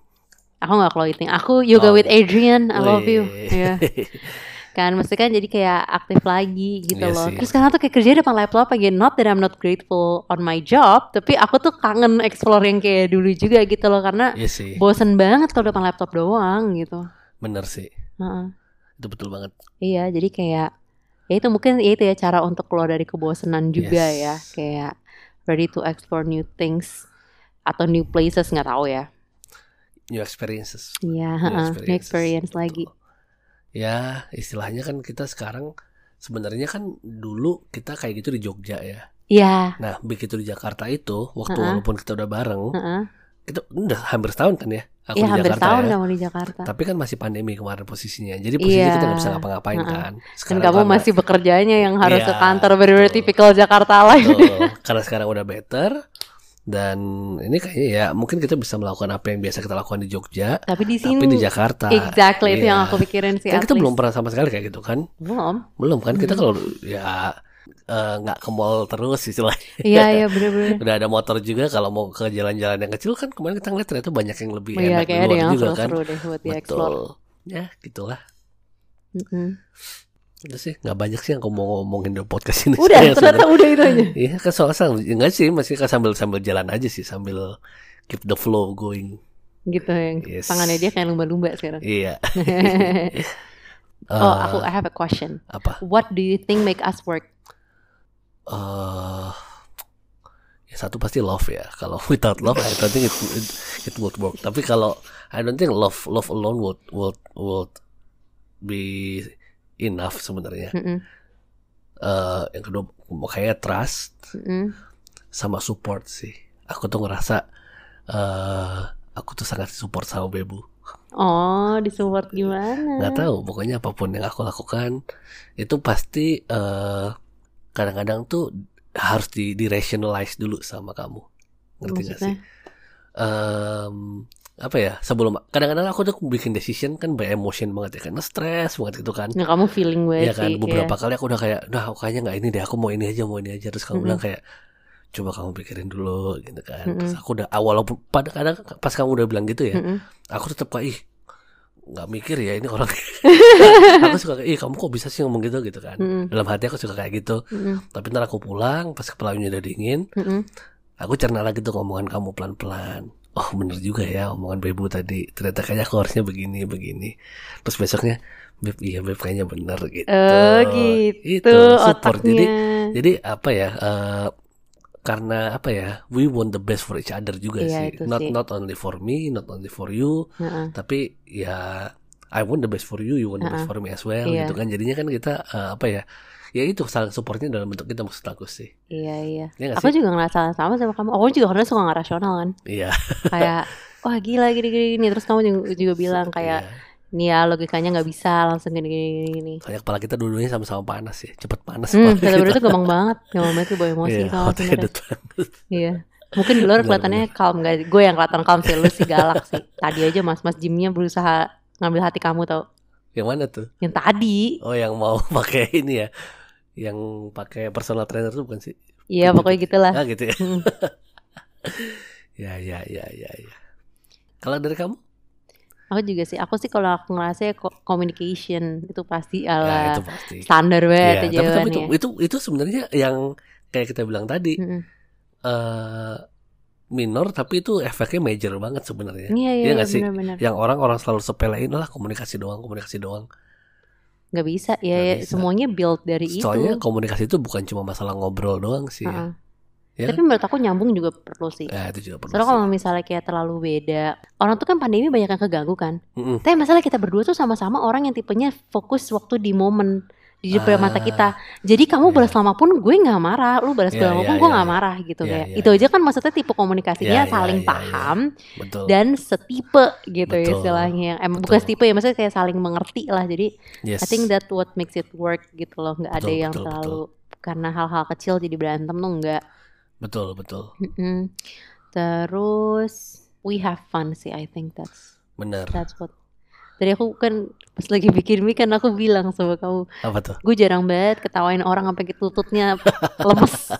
S2: Aku nggak clothing, aku yoga
S1: Oh.
S2: with Adrian. I love you.
S1: Wih.
S2: Iya. kan mesti kan jadi kayak aktif lagi gitu
S1: Iya
S2: loh
S1: sih.
S2: terus sekarang tuh kayak kerja depan laptop aja not that I'm not grateful on my job tapi aku tuh kangen explore yang kayak dulu juga gitu loh karena
S1: Iya sih,
S2: bosen banget kalau depan laptop doang gitu
S1: bener sih.
S2: Heeh.
S1: Itu betul banget.
S2: iya jadi kayak ya itu mungkin ya itu ya cara untuk keluar dari kebosanan juga
S1: Yes.
S2: ya kayak ready to explore new things atau new places nggak tahu ya
S1: New experiences.
S2: iya
S1: New
S2: heeh, new experience
S1: Betul.
S2: lagi
S1: Ya, istilahnya kan kita sekarang sebenarnya kan dulu kita kayak gitu di Jogja ya.
S2: iya
S1: Nah, begitu di Jakarta itu, waktu
S2: Heeh.
S1: walaupun kita udah bareng,
S2: heeh.
S1: Kita udah hampir setahun kan ya. Aku
S2: iya
S1: di
S2: hampir
S1: Jakarta
S2: tahun
S1: ya.
S2: kamu di Jakarta
S1: Tapi kan masih pandemi kemarin posisinya. Jadi posisinya
S2: Iya.
S1: kita nggak bisa ngapa-ngapain
S2: Heeh.
S1: kan.
S2: Dan
S1: Sekarang
S2: kamu
S1: karena-
S2: masih bekerjanya yang harus
S1: Iya,
S2: ke kantor bener-bener
S1: betul.
S2: tipikal Jakarta life.
S1: Betul. *laughs* Karena sekarang udah better dan ini kayaknya ya mungkin kita bisa melakukan apa yang biasa kita lakukan di Jogja,
S2: Tapi di sini
S1: tapi di Jakarta.
S2: exactly itu
S1: Iya.
S2: yang aku pikirin sih.
S1: Kan kita
S2: least.
S1: belum pernah sama sekali kayak gitu kan?
S2: belum.
S1: Belum kan? Kita
S2: Hmm.
S1: kalau ya eh, nggak ke mall terus istilahnya.
S2: Iya *laughs* iya bener-bener.
S1: Udah ada motor juga kalau mau ke jalan-jalan yang kecil kan kemarin kita ngeliat ternyata banyak yang lebih
S2: Iya
S1: enak di
S2: kayak
S1: luar
S2: yang
S1: juga kan.
S2: deh buat.
S1: Betul. Ya, gitulah.
S2: Mm-mm.
S1: Itu sih nggak banyak sih yang aku mau ngomongin di podcast ini.
S2: Udah
S1: Saya *laughs*
S2: ternyata udah itu aja.
S1: Iya kan soalnya sang- enggak sih masih kan sambil sambil jalan aja sih sambil keep the flow going.
S2: Gitu yang
S1: Yes.
S2: tangannya dia kayak lumba-lumba sekarang.
S1: Iya. *laughs*
S2: oh
S1: Eh,
S2: aku I have a question.
S1: apa?
S2: What do you think make us work?
S1: Eh ya satu pasti love ya. Kalau *laughs* without love I don't think it it, it would work. Tapi kalau I don't think love love alone would would would be enough sebenarnya.
S2: Mm-mm.
S1: Eh yang kedua kayak trust
S2: Mm-mm.
S1: sama support sih. Aku tuh ngerasa eh aku tuh sangat support sama Bebu.
S2: Oh disupport gimana?
S1: nggak tahu pokoknya apa pun yang aku lakukan itu pasti eh kadang-kadang tuh harus di, di rationalize dulu sama kamu ngerti gak sih? Em, apa ya sebelum kadang-kadang aku tuh bikin decision kan by emotion banget ya karena stres banget itu kan
S2: Nah, kamu feeling banget
S1: ya kan
S2: sih.
S1: beberapa kali aku udah kayak nah kayaknya nggak ini deh aku mau ini aja mau ini aja terus kamu
S2: Mm-mm.
S1: bilang kayak coba kamu pikirin dulu gitu kan
S2: Mm-mm.
S1: terus aku udah ah, walaupun pada kadang pas kamu udah bilang gitu ya
S2: Mm-mm.
S1: aku tetap kayak ih nggak mikir ya ini orang. *laughs* Aku suka kayak ih kamu kok bisa sih ngomong gitu? Gitu kan.
S2: Mm-mm.
S1: dalam hati aku suka kayak gitu.
S2: Mm-mm.
S1: tapi ntar aku pulang pas kepalanya udah dingin
S2: Mm-mm.
S1: aku cerna lagi tuh ngomongan kamu pelan-pelan. Oh bener juga ya omongan bebu tadi. Ternyata kayaknya aku harusnya begini begini. Terus besoknya beb iya beb kayaknya bener gitu.
S2: Oh gitu
S1: itu support.
S2: Otaknya.
S1: jadi jadi apa ya eh, karena apa ya we want the best for each other juga
S2: Iya,
S1: sih not
S2: sih.
S1: not only for me not only for you
S2: Heeh.
S1: tapi ya I want the best for you you want the best for me as well
S2: Iya.
S1: gitu kan jadinya kan kita eh, apa ya ya itu saling supportnya dalam bentuk kita maksud aku sih
S2: Iya iya.
S1: Nggak
S2: Aku
S1: sih?
S2: juga ngerasa sama sama kamu. Aku juga karena suka nggak rasional kan.
S1: iya
S2: Kayak wah gila gini gini gini. Terus kamu juga, juga *laughs* bilang kayak
S1: Iya.
S2: Nih ya logikanya nggak bisa langsung gini gini gini. gini.
S1: kayak kepala kita dua-duanya sama-sama panas ya cepet panas
S2: Hmm, kata berdua tuh gampang banget, gampang banget tuh bawa emosi sebenarnya.
S1: headed banget.
S2: Iya. Mungkin di luar kelihatannya calm gak? Gue yang kelihatan calm sih, lu sih galak sih. Tadi aja mas-mas gymnya berusaha ngambil hati kamu tau.
S1: yang mana tuh
S2: Yang tadi,
S1: oh yang mau *laughs* pakai ini ya yang pakai personal trainer tuh bukan sih
S2: iya pokoknya gitulah.
S1: ah gitu ya
S2: Hmm. *laughs*
S1: ya ya ya ya ya kalau dari kamu
S2: Aku juga sih, aku sih kalau aku ngerasa ya co- communication itu pasti
S1: ya
S2: ala
S1: itu pasti
S2: standar banget
S1: tapi, tapi itu, itu itu sebenarnya yang kayak kita bilang tadi
S2: Mm-mm.
S1: eh minor tapi itu efeknya major banget sebenarnya
S2: Iya iya
S1: Iya sih? yang orang-orang selalu sepelein lah komunikasi doang komunikasi doang
S2: Nggak bisa ya,
S1: Nggak
S2: ya,
S1: bisa.
S2: semuanya build dari
S1: soalnya
S2: itu.
S1: komunikasi itu bukan cuma masalah ngobrol doang sih ya.
S2: Heeh.
S1: Ya
S2: Tapi menurut aku nyambung juga perlu sih.
S1: Ya, itu juga perlu
S2: Soalnya kalau misalnya kayak terlalu beda, orang tuh kan pandemi banyak yang keganggu kan.
S1: Mm-mm.
S2: Tapi masalah kita berdua tuh sama-sama orang yang tipenya fokus waktu di momen di depan
S1: Ah,
S2: mata kita. Jadi kamu
S1: iya.
S2: balas lama pun gue nggak marah, lu balas
S1: Iya,
S2: lama
S1: iya,
S2: pun gue
S1: iya,
S2: nggak
S1: iya.
S2: marah gitu
S1: Iya,
S2: kayak.
S1: iya,
S2: Itu aja kan maksudnya tipe komunikasinya
S1: Iya, iya,
S2: saling
S1: iya, iya.
S2: paham
S1: betul
S2: dan setipe gitu
S1: Betul.
S2: istilahnya. Emang
S1: Betul.
S2: bukan setipe ya, maksudnya kayak saling mengerti lah. Jadi
S1: yes
S2: I think that what makes it work gitu loh. Nggak ada
S1: Betul,
S2: yang
S1: betul,
S2: terlalu karena hal-hal kecil jadi berantem tuh enggak.
S1: Betul betul
S2: Mm-mm. Terus we have fun sih. I think that's
S1: benar
S2: that's what. Tadi aku kan pas lagi bikin mie kan aku bilang sama kamu,
S1: apa tuh
S2: gue jarang banget ketawain orang sampai tututnya lemes. *laughs*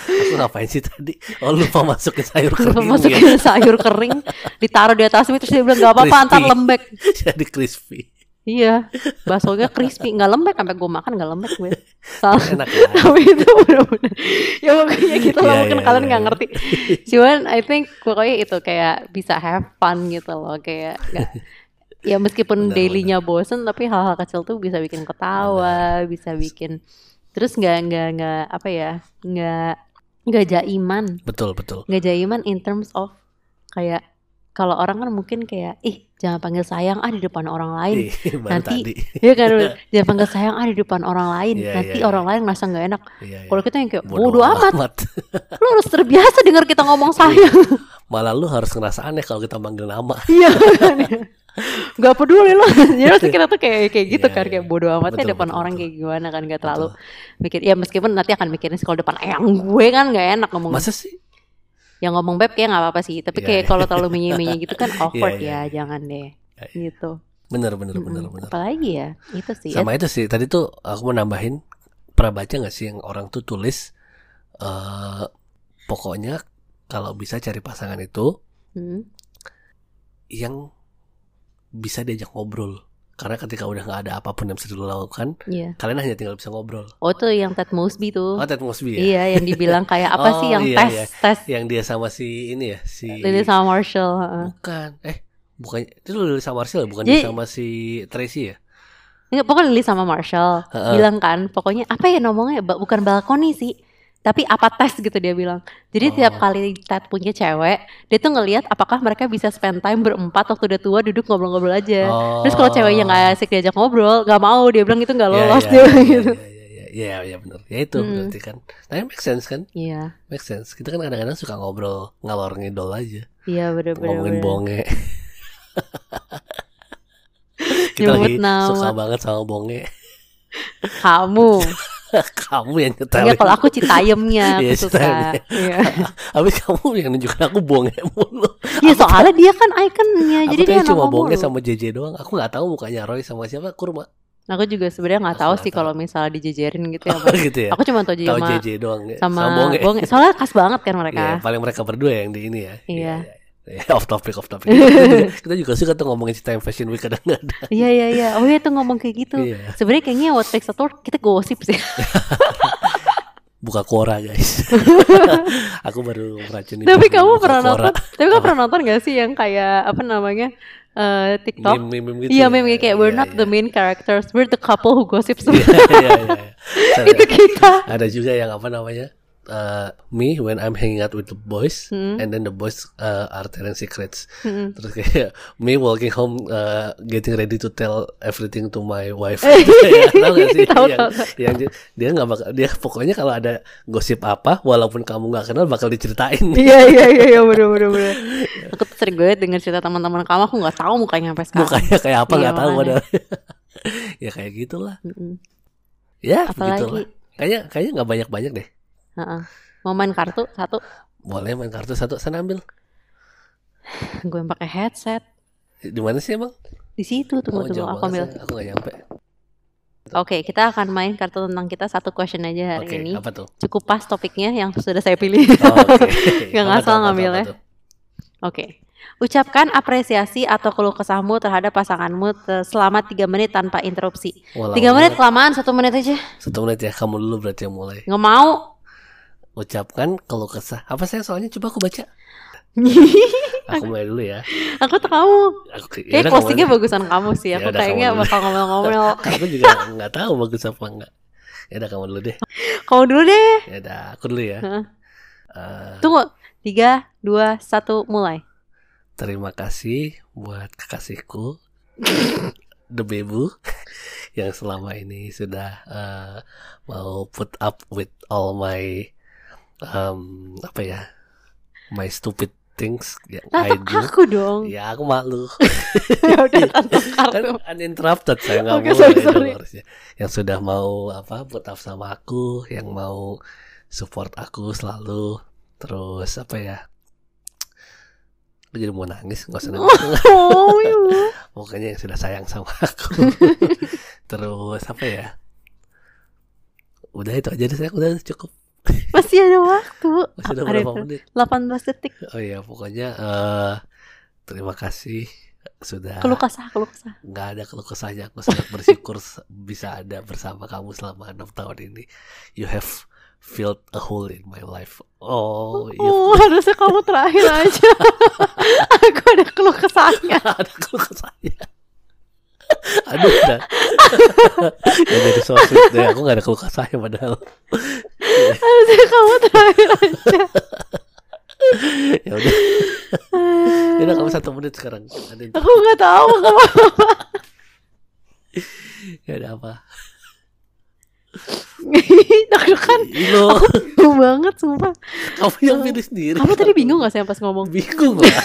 S1: aku ngapain sih tadi oh lupa *laughs* masukin sayur
S2: Lupa
S1: kering
S2: masukin sayur kering, ditaruh di atas mie terus dia bilang gak apa-apa antar lembek.
S1: ya. *laughs* jadi crispy
S2: Iya, baksonya crispy, nggak lembek. Sampai gue makan nggak lembek gue. Soalnya *laughs*
S1: enak ya. *laughs*
S2: Tapi itu bener-bener. Ya pokoknya gitu lah.
S1: Iya,
S2: mungkin
S1: iya,
S2: kalian
S1: iya,
S2: nggak ngerti. Cuman I think pokoknya itu kayak bisa have fun gitu loh. Kayak ya meskipun dailynya bosen tapi hal-hal kecil tuh bisa bikin ketawa bisa bikin terus nggak nggak nggak apa ya? Nggak nggak jaiman.
S1: Betul betul.
S2: Nggak jaiman in terms of kayak kalau orang kan mungkin kayak ih jangan panggil sayang ah di depan orang lain. *laughs* Nanti-
S1: tadi. *laughs*
S2: Iya kan? *laughs* Jangan panggil sayang ah di depan orang lain.
S1: Iya,
S2: nanti
S1: iya,
S2: orang lain merasa nggak enak.
S1: Iya, iya.
S2: kalau kita yang kayak
S1: Bodoh
S2: amat.
S1: amat.
S2: lu harus terbiasa dengar kita ngomong sayang.
S1: Malah lu harus ngerasa aneh kalau kita manggil nama.
S2: Iya kan? Nggak peduli lu. Jadi kita tuh kayak kayak gitu
S1: Iya,
S2: kan
S1: iya.
S2: kayak bodoh amat ya
S1: Betul,
S2: depan
S1: betul,
S2: orang
S1: betul.
S2: kayak gimana kan nggak terlalu
S1: Betul.
S2: mikir. Ya meskipun nanti akan mikirin sih kalau depan eyang gue kan nggak enak ngomong
S1: masa sih
S2: yang ngomong beb kayak nggak apa-apa sih tapi
S1: Iya,
S2: kayak
S1: iya.
S2: kalau terlalu menye-menye gitu kan *laughs* awkward
S1: iya,
S2: ya
S1: iya.
S2: jangan deh
S1: Iya,
S2: gitu
S1: bener bener
S2: Mm-mm.
S1: bener bener
S2: apalagi ya itu sih
S1: sama itu sih tadi tuh aku mau nambahin pernah baca nggak sih yang orang tuh tulis eh pokoknya kalau bisa cari pasangan itu
S2: Hmm.
S1: yang bisa diajak ngobrol karena ketika udah nggak ada apa pun yang bisa dilakukan
S2: Iya.
S1: kalian hanya tinggal bisa ngobrol
S2: Oh tuh yang Ted Mosby tuh.
S1: oh Ted Mosby ya
S2: Iya, yang dibilang kayak apa *laughs* sih
S1: Oh,
S2: yang
S1: iya,
S2: tes
S1: iya.
S2: tes
S1: yang dia sama si ini ya si
S2: Lily sama Marshall.
S1: bukan eh bukan itu Lily sama Marcel bukan
S2: Jadi-
S1: dia sama si Tracy ya
S2: Enggak, pokoknya Lily sama Marshall
S1: Heeh.
S2: bilang kan, pokoknya apa ya ngomongnya bukan balkoni sih, tapi apa tes gitu dia bilang. Jadi
S1: Oh.
S2: tiap kali Ted punya cewek, dia tuh ngelihat apakah mereka bisa spend time berempat waktu udah tua duduk ngobrol-ngobrol aja.
S1: oh.
S2: Terus kalau ceweknya nggak asik diajak ngobrol, nggak mau dia bilang itu nggak
S1: Iya,
S2: lolos
S1: iya,
S2: dia
S1: iya,
S2: gitu.
S1: iya, iya, iya, iya, benar ya itu
S2: Hmm.
S1: berarti kan nah make sense kan
S2: Iya,
S1: make sense kita kan kadang-kadang suka ngobrol ngalor ngidol aja
S2: iya bener-bener.
S1: ngomongin
S2: bener.
S1: bonge *laughs* kita
S2: Nyebut
S1: lagi
S2: nama.
S1: suka banget sama bonge
S2: Kamu, *laughs* *laughs*
S1: kamu yang nyetelin
S2: enggak kalau aku citayemnya
S1: Iya,
S2: aku suka. Iya. *laughs*
S1: habis kamu yang nunjukin aku bonge mulu
S2: Ya soalnya dia kan ikonnya, jadi dia
S1: cuma bonge
S2: mulu.
S1: sama JJ doang aku nggak tahu mukanya Roy sama siapa kurma
S2: Aku juga sebenarnya nggak tahu sih kalau misalnya dijejerin gitu ya. *laughs*
S1: Oh, gitu ya.
S2: Aku cuma tahu sama
S1: JJ doang ya.
S2: sama
S1: Bonge.
S2: Bonge. Soalnya khas banget kan mereka.
S1: Iya, paling mereka berdua yang di ini ya.
S2: Iya.
S1: iya. iya. *laughs* off topic, off topic. kita, juga suka tuh ngomongin time fashion week kadang-kadang.
S2: Iya iya iya. Oh iya tuh ngomong kayak gitu.
S1: Iya.
S2: Sebenarnya kayaknya what makes a tour kita gosip sih. *laughs*
S1: Buka Quora guys. *laughs* Aku baru meracuni.
S2: tapi kamu pernah
S1: Quora.
S2: nonton? Tapi kamu pernah nonton gak sih yang kayak apa namanya eh, TikTok?
S1: Meme, meme gitu.
S2: Iya,
S1: ya?
S2: meme kayak we're
S1: Iya,
S2: not
S1: iya.
S2: the main characters, we're the couple who gossips.
S1: Iya, iya, iya.
S2: Itu kita.
S1: Ada juga yang apa namanya? Uh, me when I'm hanging out with the boys
S2: Hmm.
S1: and then the boys uh, are telling secrets
S2: Mm-mm.
S1: terus kayak me walking home uh, getting ready to tell everything to my wife *laughs* ya, tahu gak sih
S2: Tahu,
S1: yang,
S2: tahu, tahu.
S1: yang dia- dia nggak bakal dia pokoknya kalau ada gosip apa walaupun kamu nggak kenal bakal diceritain
S2: Iya iya iya iya bener bener bener. *laughs* Aku tuh sering banget denger cerita teman-teman kamu, aku nggak tahu mukanya sampai sekarang.
S1: mukanya kayak apa
S2: Iya,
S1: nggak tahu
S2: makanya.
S1: padahal *laughs* ya kayak gitulah
S2: Mm-mm.
S1: ya
S2: Apalagi?
S1: begitulah kayaknya kayaknya nggak banyak banyak deh
S2: Heeh. Mau main kartu satu,
S1: boleh main kartu satu sana ambil
S2: gue pakai headset
S1: di mana sih emang
S2: di situ tunggu
S1: Oh,
S2: tunggu
S1: jauh
S2: aku ambil.
S1: saya. aku nggak nyampe
S2: Oke kita akan main kartu tentang kita satu question aja hari
S1: oke
S2: ini.
S1: apa tuh
S2: Cukup pas topiknya yang sudah saya pilih. *laughs*
S1: Oh, oke *laughs*
S2: Nggak
S1: Apa
S2: ngasal ngambil ya. Oke. Ucapkan apresiasi atau keluh kesahmu terhadap pasanganmu selama 3 menit tanpa interupsi.
S1: Wah,
S2: 3
S1: lama
S2: menit kelamaan, satu menit aja.
S1: satu menit ya kamu dulu berarti yang mulai
S2: Nggak mau.
S1: Ucapkan kalau kesah apa saya soalnya coba aku baca *laughs* aku mulai dulu ya
S2: aku kamu.
S1: aku yaudah, kamu
S2: closingnya bagusan kamu sih. Aku
S1: Yaudah,
S2: kayaknya bakal ngomel-ngomel. *laughs*
S1: aku juga nggak tahu bagus apa enggak ya udah kamu dulu deh
S2: kamu dulu deh.
S1: ya udah aku dulu ya. Eh,
S2: Tunggu. 3, 2, 1, mulai.
S1: terima kasih buat kekasihku *laughs* the bebu yang selama ini sudah eh, mau put up with all my um, apa ya? My stupid things yang I
S2: Tatap
S1: do.
S2: aku dong.
S1: ya aku malu. *laughs*
S2: Ya udah *laughs*
S1: kan uninterrupted saya nggak boleh
S2: sorry,
S1: itu
S2: sorry.
S1: harusnya yang sudah mau apa up sama aku yang mau support aku selalu. Terus apa ya? Aku jadi mau nangis nggak usah nangis. *laughs*
S2: Oh, iya.
S1: pokoknya yang sudah sayang sama aku. Terus apa ya? Udah itu aja deh saya udah cukup *laughs*
S2: Masih ada waktu.
S1: masih ada berapa menit
S2: 18 detik.
S1: oh iya pokoknya eh terima kasih sudah
S2: Keluh kesah, keluh kesah.
S1: nggak ada keluh kesahnya aku sangat *laughs* bersyukur bisa ada bersama kamu selama enam tahun ini you have filled a hole in my life oh iya
S2: Oh, *laughs* harusnya kamu terakhir aja. aku ada keluh kesahnya.
S1: ada keluh kesahnya aduh udah ya jadi so sweet deh aku nggak ada keluh kesahnya padahal
S2: Harusnya kamu terakhir aja. *laughs*
S1: ya udah ya udah kamu satu menit sekarang
S2: Aku nggak tahu kamu. *laughs*
S1: ya ada apa *laughs*
S2: Deg-degan
S1: Ilo
S2: bingung banget sumpah.
S1: kamu yang pilih sendiri
S2: Kamu tadi bingung gak sih pas ngomong?
S1: bingung lah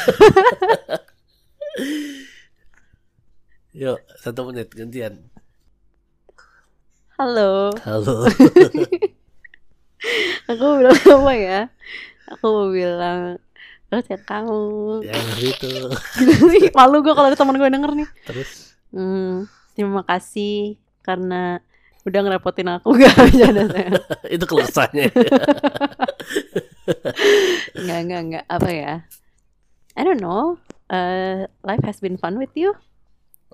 S1: Yuk, satu menit gantian.
S2: Halo,
S1: Halo.
S2: Aku bilang *laughs* apa ya? Aku mau bilang Oh, chat kamu.
S1: ya gitu. *laughs*
S2: Malu gue kalau ada teman gue denger nih.
S1: Terus
S2: Hmm, terima kasih karena udah ngerepotin aku *laughs* gak bercanda saya.
S1: itu keluasannya.
S2: Enggak, enggak, enggak. Apa ya? I don't know. Uh, life has been fun with you.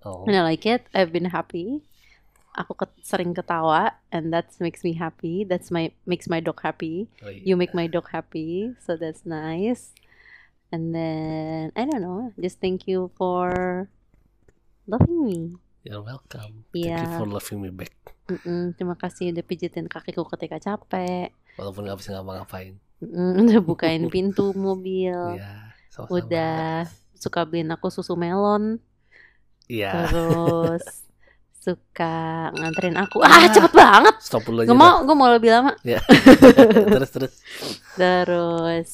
S1: Oh,
S2: And I like it. I've been happy. Aku ket- sering ketawa and that makes me happy. That's my makes my dog happy.
S1: oh iya.
S2: You make my dog happy, so that's nice. And then I don't know. Just thank you for loving me.
S1: You're welcome. Thank you for loving me back.
S2: Mm-mm, terima kasih udah pijitin kakiku ketika capek.
S1: Walaupun gak bisa ngapa-ngapain.
S2: Mm, *laughs* udah bukain *laughs* pintu mobil.
S1: Iya, sama-sama.
S2: Udah suka beliin aku susu melon.
S1: Iya.
S2: Terus *laughs* suka nganterin aku. Ah, cepet banget.
S1: Stop dulu aja.
S2: Gak mau, gue mau lebih lama.
S1: dah. *laughs* terus terus.
S2: Terus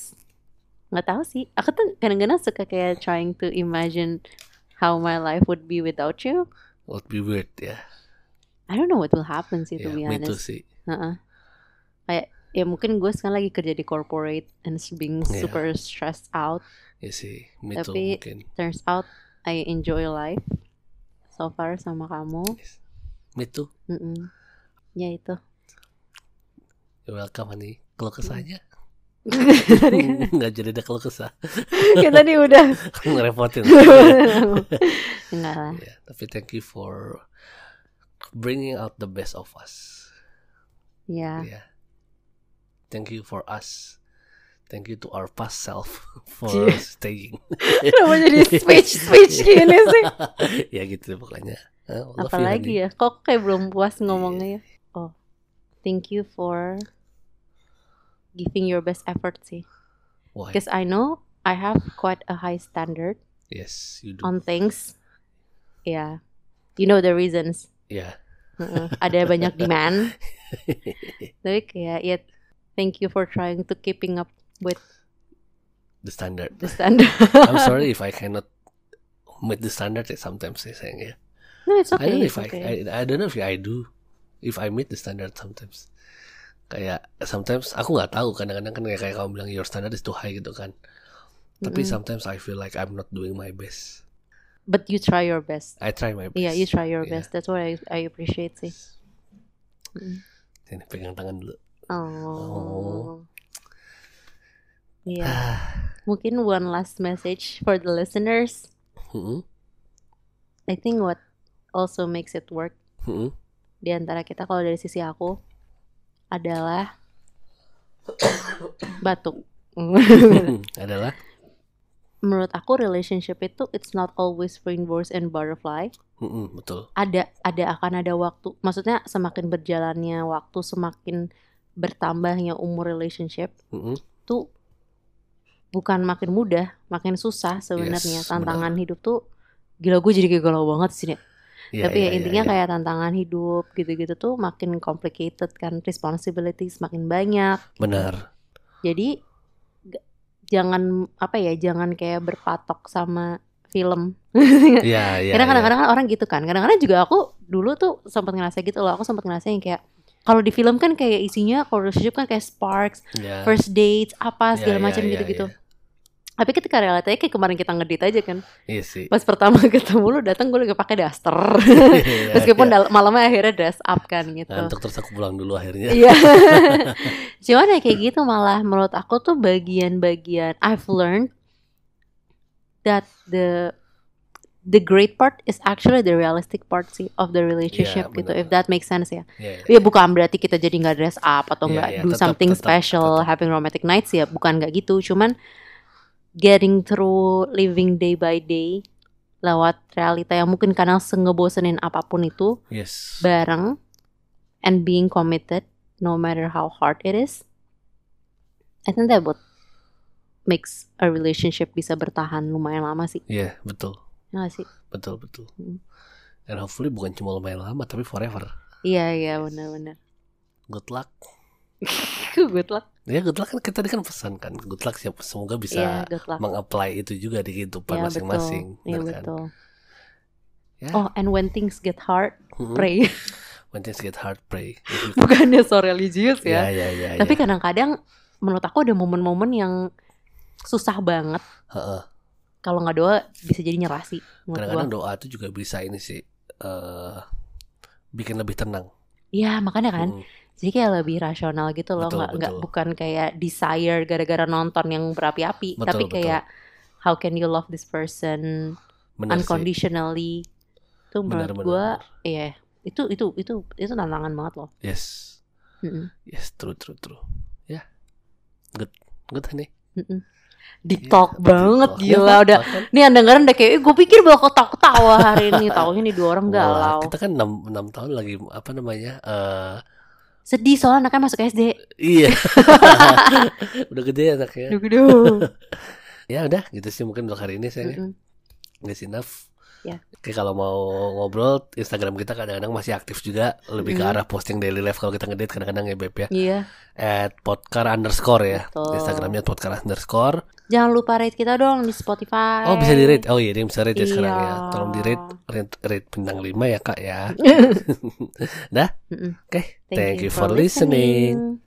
S2: nggak tahu sih. Aku tuh kadang-kadang suka kayak trying to imagine how my life would be without you.
S1: Would be weird ya.
S2: I don't know what will happen sih to
S1: Ya,
S2: be
S1: too
S2: honest.
S1: sih.
S2: Heeh. Kayak ya mungkin gue sekarang lagi kerja di corporate and being
S1: Iya.
S2: super stressed out.
S1: Ya sih, me too
S2: Tapi-
S1: mungkin.
S2: Turns out I enjoy life so far sama kamu.
S1: Yes. Me too.
S2: Mm-mm. Ya itu.
S1: You're welcome honey. Kalau kesahnya
S2: Tadi *laughs* *laughs*
S1: nggak jadi ada kalau kesah.
S2: kan *laughs* tadi udah.
S1: Ngerepotin.
S2: Enggak lah.
S1: Ya, tapi thank you for bringing out the best of us.
S2: Ya.
S1: Yeah. Thank you for us. Thank you to our past self *laughs* for staying. *laughs*
S2: Kenapa jadi speech speech gini *laughs* sih?
S1: ya gitu pokoknya. You,
S2: Apalagi ya? Kok kayak belum puas ngomongnya ya? Oh, thank you for giving your best effort sih.
S1: Why?
S2: Because I know I have quite a high standard
S1: Yes, you do.
S2: on things. Yeah, you know the reasons.
S1: Ya.
S2: Heeh, Ada banyak demand. Tapi kayak ya, thank you for trying to keeping up with
S1: the standard.
S2: the standard. *laughs*
S1: I'm sorry if I *laughs* cannot meet the standard sometimes saya sayang ya.
S2: no, it's
S1: I
S2: okay.
S1: don't know if I,
S2: okay.
S1: I I don't know if I do if I meet the standard sometimes. Kayak sometimes aku nggak tahu kadang-kadang kan kayak, kayak kamu bilang your standard is too high gitu kan. Tapi
S2: Mm-mm.
S1: sometimes I feel like I'm not doing my best.
S2: But you try your best.
S1: I try my best.
S2: Yeah, you try your
S1: Yeah.
S2: best. That's what I I appreciate sih. Mm.
S1: Ini pegang tangan dulu.
S2: Oh. Iya.
S1: Ah.
S2: Mungkin one last message for the listeners.
S1: Mm-mm.
S2: I think what also makes it work
S1: Mm-mm.
S2: di antara kita kalau dari sisi aku adalah *coughs* batuk.
S1: Adalah
S2: Menurut aku relationship itu it's not always rainbows and butterfly.
S1: Mm-mm, betul.
S2: Ada ada akan ada waktu. Maksudnya semakin berjalannya waktu, semakin bertambahnya umur relationship
S1: Mm-mm.
S2: tuh bukan makin mudah, makin susah sebenarnya.
S1: Yes,
S2: Tantangan hidup tuh gila gue jadi kayak galau banget sih. Nek.
S1: Iya,
S2: Tapi
S1: iya,
S2: ya
S1: iya,
S2: intinya
S1: iya.
S2: kayak tantangan hidup gitu-gitu tuh makin complicated kan, responsibilities makin banyak.
S1: benar.
S2: Jadi jangan apa ya, jangan kayak berpatok sama film.
S1: Iya, *laughs* iya.
S2: Karena
S1: iya.
S2: kadang-kadang kan orang gitu kan. Kadang-kadang juga aku dulu tuh sempat ngerasa gitu loh. Aku sempat ngerasa yang kayak kalau di film kan kayak isinya kalau relationship kan kayak sparks,
S1: Iya.
S2: first dates, apa
S1: Iya,
S2: segala
S1: iya,
S2: macam
S1: iya,
S2: gitu-gitu.
S1: iya.
S2: Tapi ketika realitanya kayak kemarin kita ngedit aja kan.
S1: Iya sih.
S2: Pas pertama *laughs* ketemu lu datang gue lagi pakai daster.
S1: Iya, *laughs*
S2: Meskipun
S1: iya.
S2: malamnya akhirnya dress up kan gitu.
S1: Ngantuk terus aku pulang dulu akhirnya.
S2: Iya. *laughs* Cuman ya kayak gitu malah menurut aku tuh bagian-bagian I've learned that the the great part is actually the realistic part sih of the relationship
S1: Iya,
S2: gitu. If that makes sense ya.
S1: Iya,
S2: Ya
S1: iya.
S2: bukan berarti kita jadi nggak dress up atau
S1: Iya,
S2: nggak
S1: iya,
S2: do
S1: tetap,
S2: something
S1: tetap,
S2: special,
S1: tetap.
S2: having romantic nights ya, bukan nggak gitu. Cuman getting through living day by day lewat realita yang mungkin kadang sengebosenin apa pun itu
S1: Yes.
S2: bareng and being committed no matter how hard it is. I think that what makes a relationship bisa bertahan lumayan lama sih.
S1: Iya, betul.
S2: Ya sih?
S1: Betul, betul.
S2: Hmm.
S1: And hopefully bukan cuma lumayan lama tapi forever.
S2: Iya iya benar-benar.
S1: Good luck. *laughs*
S2: good luck.
S1: Ya good luck kan kita tadi kan pesan kan. Good luck siapa semoga
S2: Iya
S1: bisa
S2: luck.
S1: meng-apply itu juga di kehidupan
S2: Iya
S1: masing-masing.
S2: betul. Iya
S1: kan?
S2: betul.
S1: Ya.
S2: Oh and when things get hard,
S1: Mm-mm.
S2: pray. *laughs*
S1: When things get hard, pray. *laughs*
S2: Bukannya so religious
S1: Ya,
S2: ya.
S1: ya, ya.
S2: Tapi
S1: ya.
S2: kadang-kadang menurut aku ada momen-momen yang susah banget.
S1: Heeh.
S2: Kalau nggak doa bisa jadi nyerah sih.
S1: Kadang-kadang doa itu juga bisa ini sih eh bikin lebih tenang.
S2: Iya makanya kan.
S1: Mm.
S2: Jadi kayak lebih rasional gitu loh,
S1: Betul,
S2: nggak nggak
S1: betul.
S2: bukan kayak desire gara-gara nonton yang berapi-api,
S1: Betul,
S2: tapi
S1: betul.
S2: kayak how can you love this person
S1: Benar sih.
S2: unconditionally? Itu
S1: Benar,
S2: menurut
S1: benar.
S2: iya itu itu itu itu tantangan banget loh.
S1: Yes.
S2: Mm-mm,
S1: Yes, true, true, true. Ya. Good. Good honey.
S2: mm-mm. Deep talk banget
S1: deep talk.
S2: gila
S1: Ya,
S2: udah.
S1: bahkan-
S2: Nih yang dengerin udah kayak, gue pikir bakal ketawa hari ini, *laughs* taunya nih dua orang
S1: Wah,
S2: galau.
S1: kita kan 6, 6 tahun lagi apa namanya? eh
S2: Sedih soalnya anaknya masuk SD.
S1: iya. *laughs* udah gede anaknya.
S2: Duh, duh. *laughs*
S1: Ya udah, gitu sih mungkin untuk hari ini saya.
S2: Mm-mm.
S1: That's enough.
S2: Ya.
S1: Oke kalau mau ngobrol Instagram kita kadang-kadang masih aktif juga lebih ke
S2: Mm.
S1: arah posting daily life kalau kita ngedate kadang-kadang ya Beb ya
S2: Iya,
S1: at podcar underscore ya
S2: Betul.
S1: Instagramnya podcar underscore
S2: jangan lupa rate kita dong di Spotify.
S1: oh bisa di rate oh iya dia bisa rate ya sekarang ya
S2: Iya.
S1: tolong di rate rate, rate bintang 5 ya kak ya *laughs*
S2: Mm-mm.
S1: oke thank, you for listening.